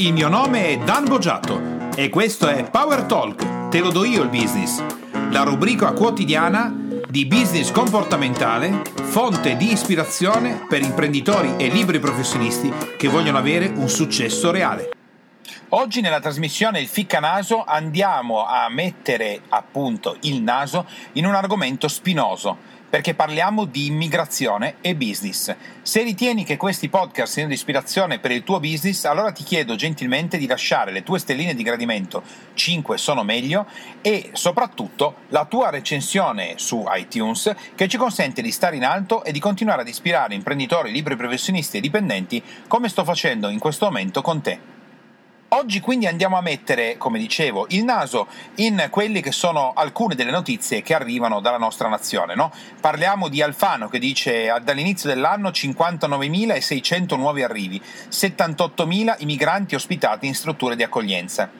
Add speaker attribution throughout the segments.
Speaker 1: Il mio nome è Dan Boggiato e questo è Power Talk, te lo do io il business, la rubrica quotidiana di business comportamentale, fonte di ispirazione per imprenditori e liberi professionisti che vogliono avere un successo reale. Oggi nella trasmissione Il Ficca Naso andiamo a mettere appunto il naso in un argomento spinoso perché parliamo di immigrazione e business. Se ritieni che questi podcast siano di ispirazione per il tuo business, allora ti chiedo gentilmente di lasciare le tue stelline di gradimento, 5 sono meglio, e soprattutto la tua recensione su iTunes che ci consente di stare in alto e di continuare ad ispirare imprenditori, liberi professionisti e dipendenti come sto facendo in questo momento con te. Oggi quindi andiamo a mettere, come dicevo, il naso in quelle che sono alcune delle notizie che arrivano dalla nostra nazione. No? Parliamo di Alfano che dice dall'inizio dell'anno 59.600 nuovi arrivi, 78.000 i migranti ospitati in strutture di accoglienza.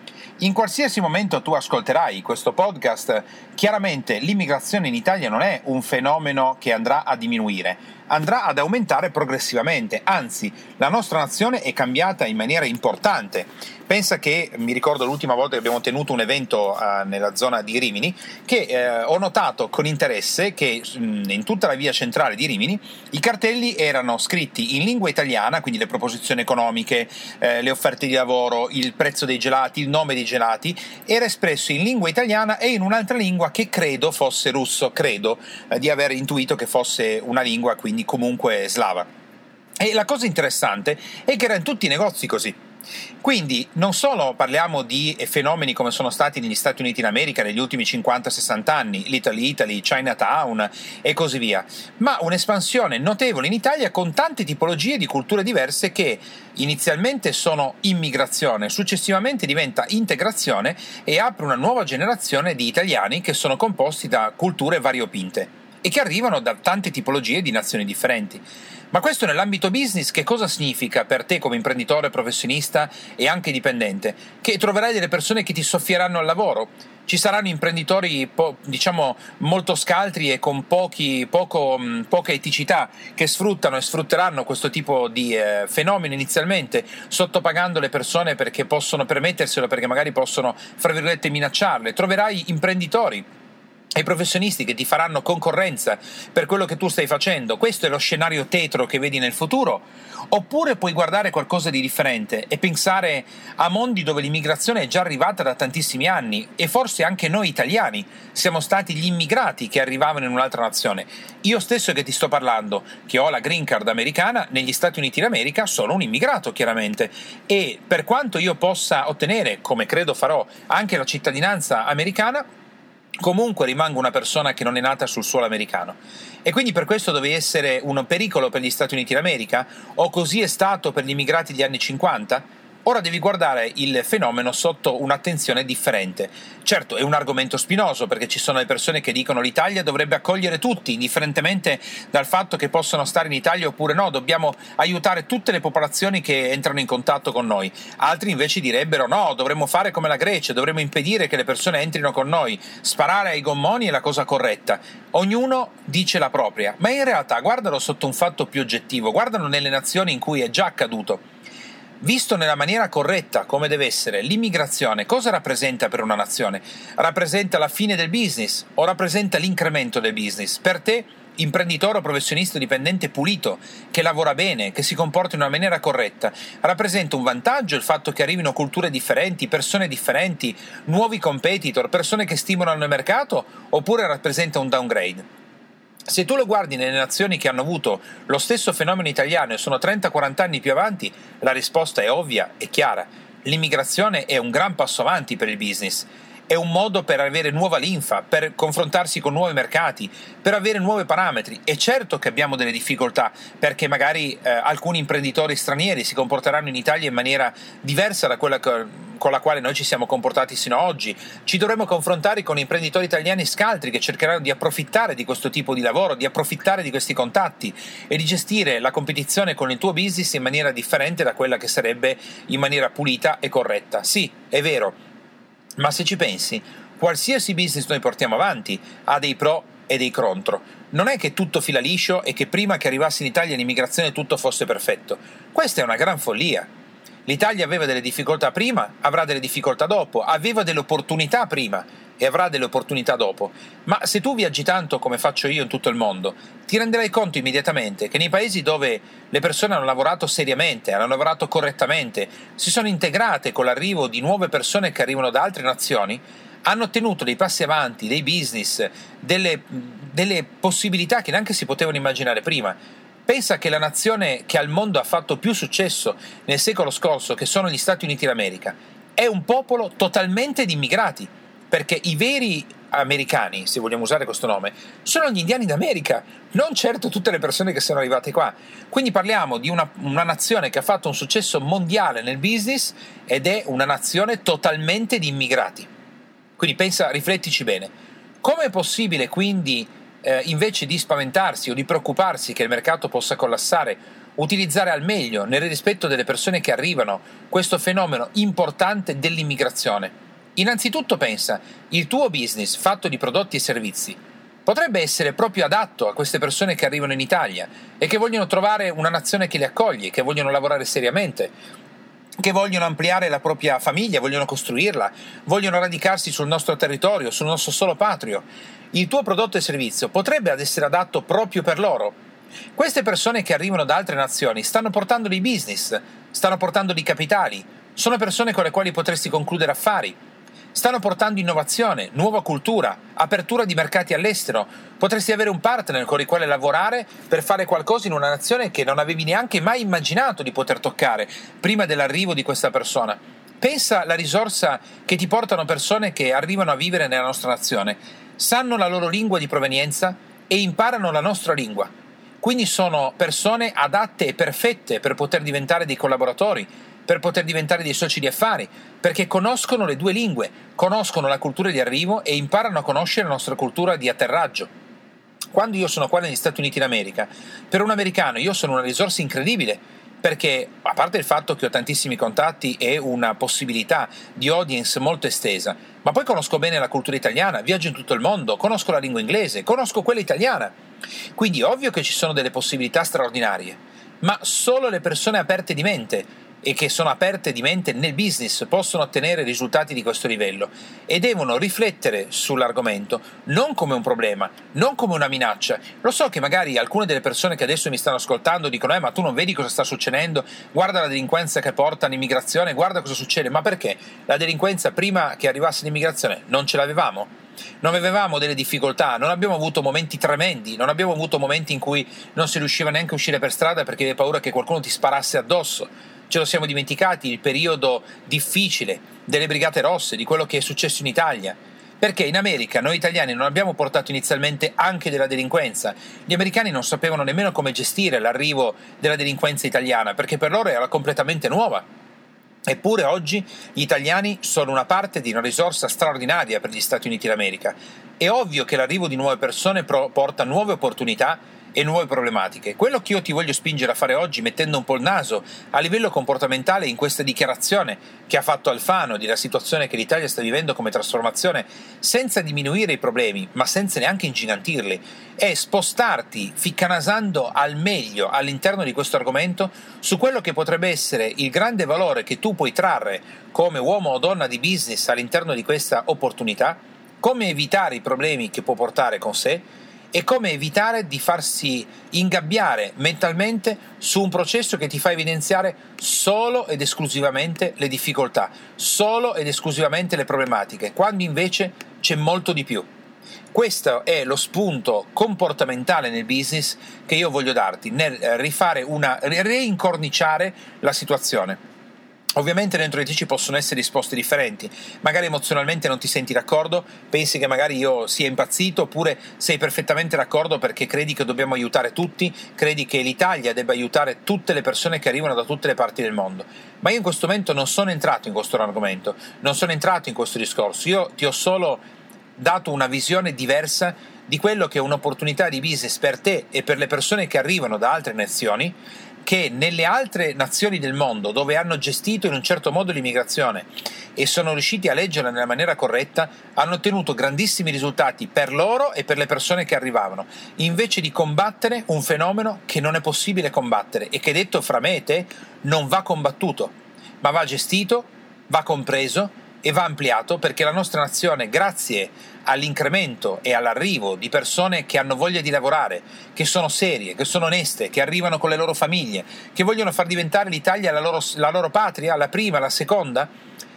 Speaker 1: In qualsiasi momento tu ascolterai questo podcast, chiaramente l'immigrazione in Italia non è un fenomeno che andrà a diminuire, andrà ad aumentare progressivamente, anzi la nostra nazione è cambiata in maniera importante. Pensa che mi ricordo l'ultima volta che abbiamo tenuto un evento uh, nella zona di Rimini che eh, ho notato con interesse che mh, mm, in tutta la via centrale di Rimini i cartelli erano scritti in lingua italiana, quindi le proposizioni economiche, eh, le offerte di lavoro, il prezzo dei gelati, il nome dei gelati, era espresso in lingua italiana e in un'altra lingua che credo fosse russo, credo eh, di aver intuito che fosse una lingua quindi comunque slava. E la cosa interessante è che erano tutti i negozi così. Quindi non solo parliamo di fenomeni come sono stati negli Stati Uniti d'America negli ultimi 50-60 anni, l'Italy Italy, Chinatown e così via, ma un'espansione notevole in Italia con tante tipologie di culture diverse che inizialmente sono immigrazione, successivamente diventa integrazione e apre una nuova generazione di italiani che sono composti da culture variopinte e che arrivano da tante tipologie di nazioni differenti. Ma questo nell'ambito business che cosa significa per te come imprenditore, professionista e anche dipendente? Che troverai delle persone che ti soffieranno al lavoro. Ci saranno imprenditori po- diciamo molto scaltri e con pochi, poco, mh, poca eticità che sfruttano e sfrutteranno questo tipo di eh, fenomeno inizialmente, sottopagando le persone perché possono permetterselo, perché magari possono, fra virgolette, minacciarle. Troverai imprenditori ai professionisti che ti faranno concorrenza per quello che tu stai facendo. Questo è lo scenario tetro che vedi nel futuro? Oppure puoi guardare qualcosa di differente e pensare a mondi dove l'immigrazione è già arrivata da tantissimi anni e forse anche noi italiani siamo stati gli immigrati che arrivavano in un'altra nazione. Io stesso che ti sto parlando, che ho la green card americana, negli Stati Uniti d'America sono un immigrato chiaramente e per quanto io possa ottenere, come credo farò, anche la cittadinanza americana, comunque rimango una persona che non è nata sul suolo americano. E quindi per questo dovevi essere un pericolo per gli Stati Uniti d'America? O così è stato per gli immigrati degli anni 50? Ora devi guardare il fenomeno sotto un'attenzione differente. Certo, è un argomento spinoso perché ci sono le persone che dicono l'Italia dovrebbe accogliere tutti, indifferentemente dal fatto che possano stare in Italia oppure no, dobbiamo aiutare tutte le popolazioni che entrano in contatto con noi. Altri invece direbbero no, dovremmo fare come la Grecia, dovremmo impedire che le persone entrino con noi, sparare ai gommoni è la cosa corretta. Ognuno dice la propria, ma in realtà guardalo sotto un fatto più oggettivo, guardalo nelle nazioni in cui è già accaduto. Visto nella maniera corretta, come deve essere, l'immigrazione cosa rappresenta per una nazione? Rappresenta la fine del business o rappresenta l'incremento del business? Per te, imprenditore o professionista dipendente pulito, che lavora bene, che si comporta in una maniera corretta, rappresenta un vantaggio il fatto che arrivino culture differenti, persone differenti, nuovi competitor, persone che stimolano il mercato, oppure rappresenta un downgrade? Se tu lo guardi nelle nazioni che hanno avuto lo stesso fenomeno italiano e sono 30-40 anni più avanti, la risposta è ovvia e chiara. L'immigrazione è un gran passo avanti per il business è un modo per avere nuova linfa, per confrontarsi con nuovi mercati, per avere nuovi parametri. È certo che abbiamo delle difficoltà perché magari eh, alcuni imprenditori stranieri si comporteranno in Italia in maniera diversa da quella che, con la quale noi ci siamo comportati sino ad oggi. Ci dovremo confrontare con imprenditori italiani scaltri che cercheranno di approfittare di questo tipo di lavoro, di approfittare di questi contatti e di gestire la competizione con il tuo business in maniera differente da quella che sarebbe in maniera pulita e corretta. Sì, è vero ma se ci pensi, qualsiasi business noi portiamo avanti ha dei pro e dei contro. Non è che tutto fila liscio e che prima che arrivasse in Italia l'immigrazione tutto fosse perfetto. Questa è una gran follia. L'Italia aveva delle difficoltà prima, avrà delle difficoltà dopo, aveva delle opportunità prima e avrà delle opportunità dopo. Ma se tu viaggi tanto come faccio io in tutto il mondo, ti renderai conto immediatamente che nei paesi dove le persone hanno lavorato seriamente, hanno lavorato correttamente, si sono integrate con l'arrivo di nuove persone che arrivano da altre nazioni, hanno ottenuto dei passi avanti, dei business, delle, delle possibilità che neanche si potevano immaginare prima. Pensa che la nazione che al mondo ha fatto più successo nel secolo scorso, che sono gli Stati Uniti d'America, è un popolo totalmente di immigrati, perché i veri americani, se vogliamo usare questo nome, sono gli indiani d'America, non certo tutte le persone che sono arrivate qua. Quindi parliamo di una, una, nazione che ha fatto un successo mondiale nel business ed è una nazione totalmente di immigrati. Quindi pensa, riflettici bene. Come è possibile quindi eh, invece di spaventarsi o di preoccuparsi che il mercato possa collassare, utilizzare al meglio, nel rispetto delle persone che arrivano, questo fenomeno importante dell'immigrazione. Innanzitutto pensa, il tuo business fatto di prodotti e servizi potrebbe essere proprio adatto a queste persone che arrivano in Italia e che vogliono trovare una nazione che li accoglie, che vogliono lavorare seriamente, che vogliono ampliare la propria famiglia, vogliono costruirla, vogliono radicarsi sul nostro territorio, sul nostro solo patrio il tuo prodotto e servizio potrebbe essere adatto proprio per loro. Queste persone che arrivano da altre nazioni stanno portando dei business, stanno portando dei capitali, sono persone con le quali potresti concludere affari, stanno portando innovazione, nuova cultura, apertura di mercati all'estero, potresti avere un partner con il quale lavorare per fare qualcosa in una nazione che non avevi neanche mai immaginato di poter toccare prima dell'arrivo di questa persona. Pensa alla risorsa che ti portano persone che arrivano a vivere nella nostra nazione sanno la loro lingua di provenienza e imparano la nostra lingua. Quindi sono persone adatte e perfette per poter diventare dei collaboratori, per poter diventare dei soci di affari, perché conoscono le due lingue, conoscono la cultura di arrivo e imparano a conoscere la nostra cultura di atterraggio. Quando io sono qua negli Stati Uniti d'America, per un americano io sono una risorsa incredibile perché a parte il fatto che ho tantissimi contatti e una possibilità di audience molto estesa, ma poi conosco bene la cultura italiana, viaggio in tutto il mondo, conosco la lingua inglese, conosco quella italiana. Quindi ovvio che ci sono delle possibilità straordinarie, ma solo le persone aperte di mente e che sono aperte di mente nel business possono ottenere risultati di questo livello e devono riflettere sull'argomento non come un problema, non come una minaccia. Lo so che magari alcune delle persone che adesso mi stanno ascoltando dicono: Eh, ma tu non vedi cosa sta succedendo? Guarda la delinquenza che porta all'immigrazione, guarda cosa succede. Ma perché? La delinquenza prima che arrivasse l'immigrazione non ce l'avevamo? non avevamo delle difficoltà, non abbiamo avuto momenti tremendi, non abbiamo avuto momenti in cui non si riusciva neanche a uscire per strada perché avevi paura che qualcuno ti sparasse addosso ce lo siamo dimenticati il periodo difficile delle Brigate Rosse, di quello che è successo in Italia. Perché in America noi italiani non abbiamo portato inizialmente anche della delinquenza. Gli americani non sapevano nemmeno come gestire l'arrivo della delinquenza italiana, perché per loro era completamente nuova. Eppure oggi gli italiani sono una parte di una risorsa straordinaria per gli Stati Uniti d'America. È ovvio che l'arrivo di nuove persone porta nuove opportunità e nuove problematiche. Quello che io ti voglio spingere a fare oggi, mettendo un po' il naso a livello comportamentale in questa dichiarazione che ha fatto Alfano della situazione che l'Italia sta vivendo come trasformazione, senza diminuire i problemi, ma senza neanche ingigantirli, è spostarti ficcanasando al meglio all'interno di questo argomento su quello che potrebbe essere il grande valore che tu puoi trarre come uomo o donna di business all'interno di questa opportunità, come evitare i problemi che può portare con sé e come evitare di farsi ingabbiare mentalmente su un processo che ti fa evidenziare solo ed esclusivamente le difficoltà, solo ed esclusivamente le problematiche, quando invece c'è molto di più. Questo è lo spunto comportamentale nel business che io voglio darti, nel rifare una reincorniciare la situazione. Ovviamente dentro di te ci possono essere risposte differenti, magari emozionalmente non ti senti d'accordo, pensi che magari io sia impazzito, oppure sei perfettamente d'accordo perché credi che dobbiamo aiutare tutti, credi che l'Italia debba aiutare tutte le persone che arrivano da tutte le parti del mondo. Ma io in questo momento non sono entrato in questo argomento, non sono entrato in questo discorso, io ti ho solo dato una visione diversa di quello che è un'opportunità di business per te e per le persone che arrivano da altre nazioni che nelle altre nazioni del mondo dove hanno gestito in un certo modo l'immigrazione e sono riusciti a leggerla nella maniera corretta, hanno ottenuto grandissimi risultati per loro e per le persone che arrivavano, invece di combattere un fenomeno che non è possibile combattere e che detto fra me e te non va combattuto ma va gestito, va compreso e va ampliato perché la nostra nazione, grazie all'incremento e all'arrivo di persone che hanno voglia di lavorare, che sono serie, che sono oneste, che arrivano con le loro famiglie, che vogliono far diventare l'Italia la loro, la loro patria, la prima, la seconda,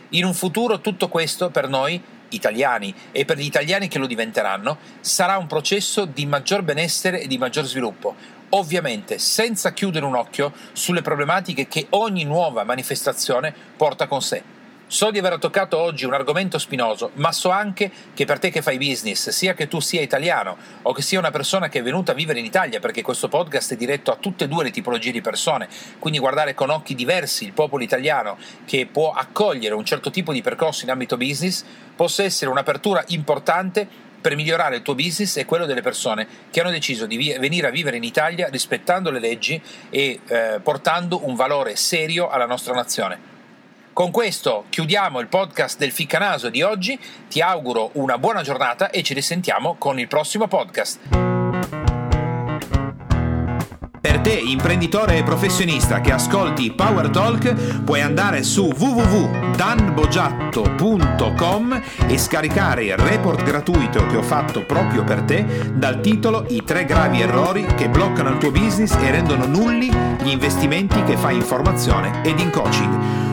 Speaker 1: in un futuro tutto questo per noi italiani e per gli italiani che lo diventeranno sarà un processo di maggior benessere e di maggior sviluppo, ovviamente senza chiudere un occhio sulle problematiche che ogni nuova manifestazione porta con sé. So di aver toccato oggi un argomento spinoso, ma so anche che per te che fai business, sia che tu sia italiano o che sia una persona che è venuta a vivere in Italia, perché questo podcast è diretto a tutte e due le tipologie di persone, quindi guardare con occhi diversi il popolo italiano che può accogliere un certo tipo di percorso in ambito business, possa essere un'apertura importante per migliorare il tuo business e quello delle persone che hanno deciso di venire a vivere in Italia rispettando le leggi e eh, portando un valore serio alla nostra nazione. Con questo chiudiamo il podcast del Ficcanaso di oggi, ti auguro una buona giornata e ci risentiamo con il prossimo podcast.
Speaker 2: Per te, imprenditore e professionista che ascolti Power Talk, puoi andare su www.danbogiatto.com e scaricare il report gratuito che ho fatto proprio per te dal titolo I tre gravi errori che bloccano il tuo business e rendono nulli gli investimenti che fai in formazione ed in coaching